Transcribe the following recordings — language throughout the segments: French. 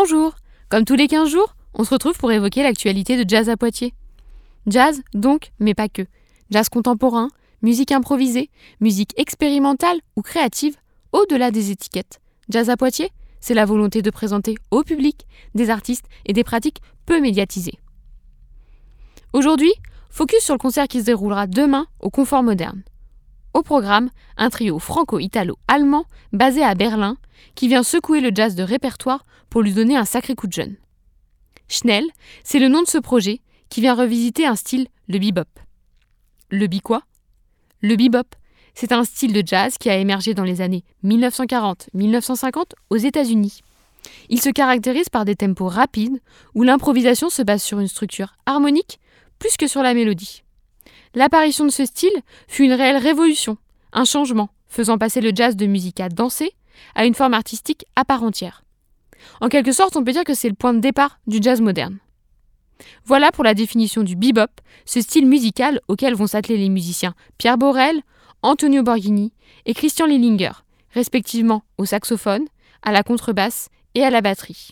Bonjour Comme tous les 15 jours, on se retrouve pour évoquer l'actualité de jazz à Poitiers. Jazz, donc, mais pas que. Jazz contemporain, musique improvisée, musique expérimentale ou créative, au-delà des étiquettes. Jazz à Poitiers, c'est la volonté de présenter au public des artistes et des pratiques peu médiatisées. Aujourd'hui, focus sur le concert qui se déroulera demain au Confort Moderne. Au programme, un trio franco-italo-allemand basé à Berlin qui vient secouer le jazz de répertoire pour lui donner un sacré coup de jeune. Schnell, c'est le nom de ce projet qui vient revisiter un style, le bebop. Le bi quoi? Le bebop, c'est un style de jazz qui a émergé dans les années 1940-1950 aux États-Unis. Il se caractérise par des tempos rapides où l'improvisation se base sur une structure harmonique plus que sur la mélodie. L'apparition de ce style fut une réelle révolution, un changement, faisant passer le jazz de musique à danser à une forme artistique à part entière. En quelque sorte, on peut dire que c'est le point de départ du jazz moderne. Voilà pour la définition du bebop, ce style musical auquel vont s'atteler les musiciens Pierre Borel, Antonio Borghini et Christian Lillinger, respectivement au saxophone, à la contrebasse et à la batterie.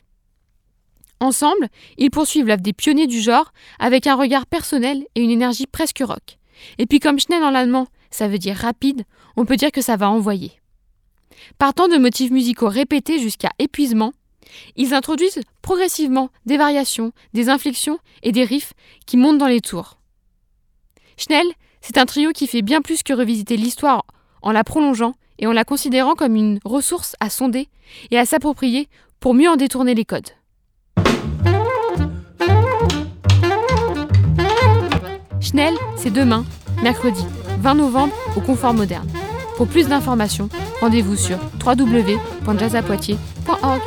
Ensemble, ils poursuivent l'œuvre des pionniers du genre avec un regard personnel et une énergie presque rock. Et puis comme Schnell en allemand, ça veut dire rapide, on peut dire que ça va envoyer. Partant de motifs musicaux répétés jusqu'à épuisement, ils introduisent progressivement des variations, des inflexions et des riffs qui montent dans les tours. Schnell, c'est un trio qui fait bien plus que revisiter l'histoire en la prolongeant et en la considérant comme une ressource à sonder et à s'approprier pour mieux en détourner les codes. Schnell, c'est demain, mercredi 20 novembre, au Confort Moderne. Pour plus d'informations, rendez-vous sur www.jazzapoitiers.org.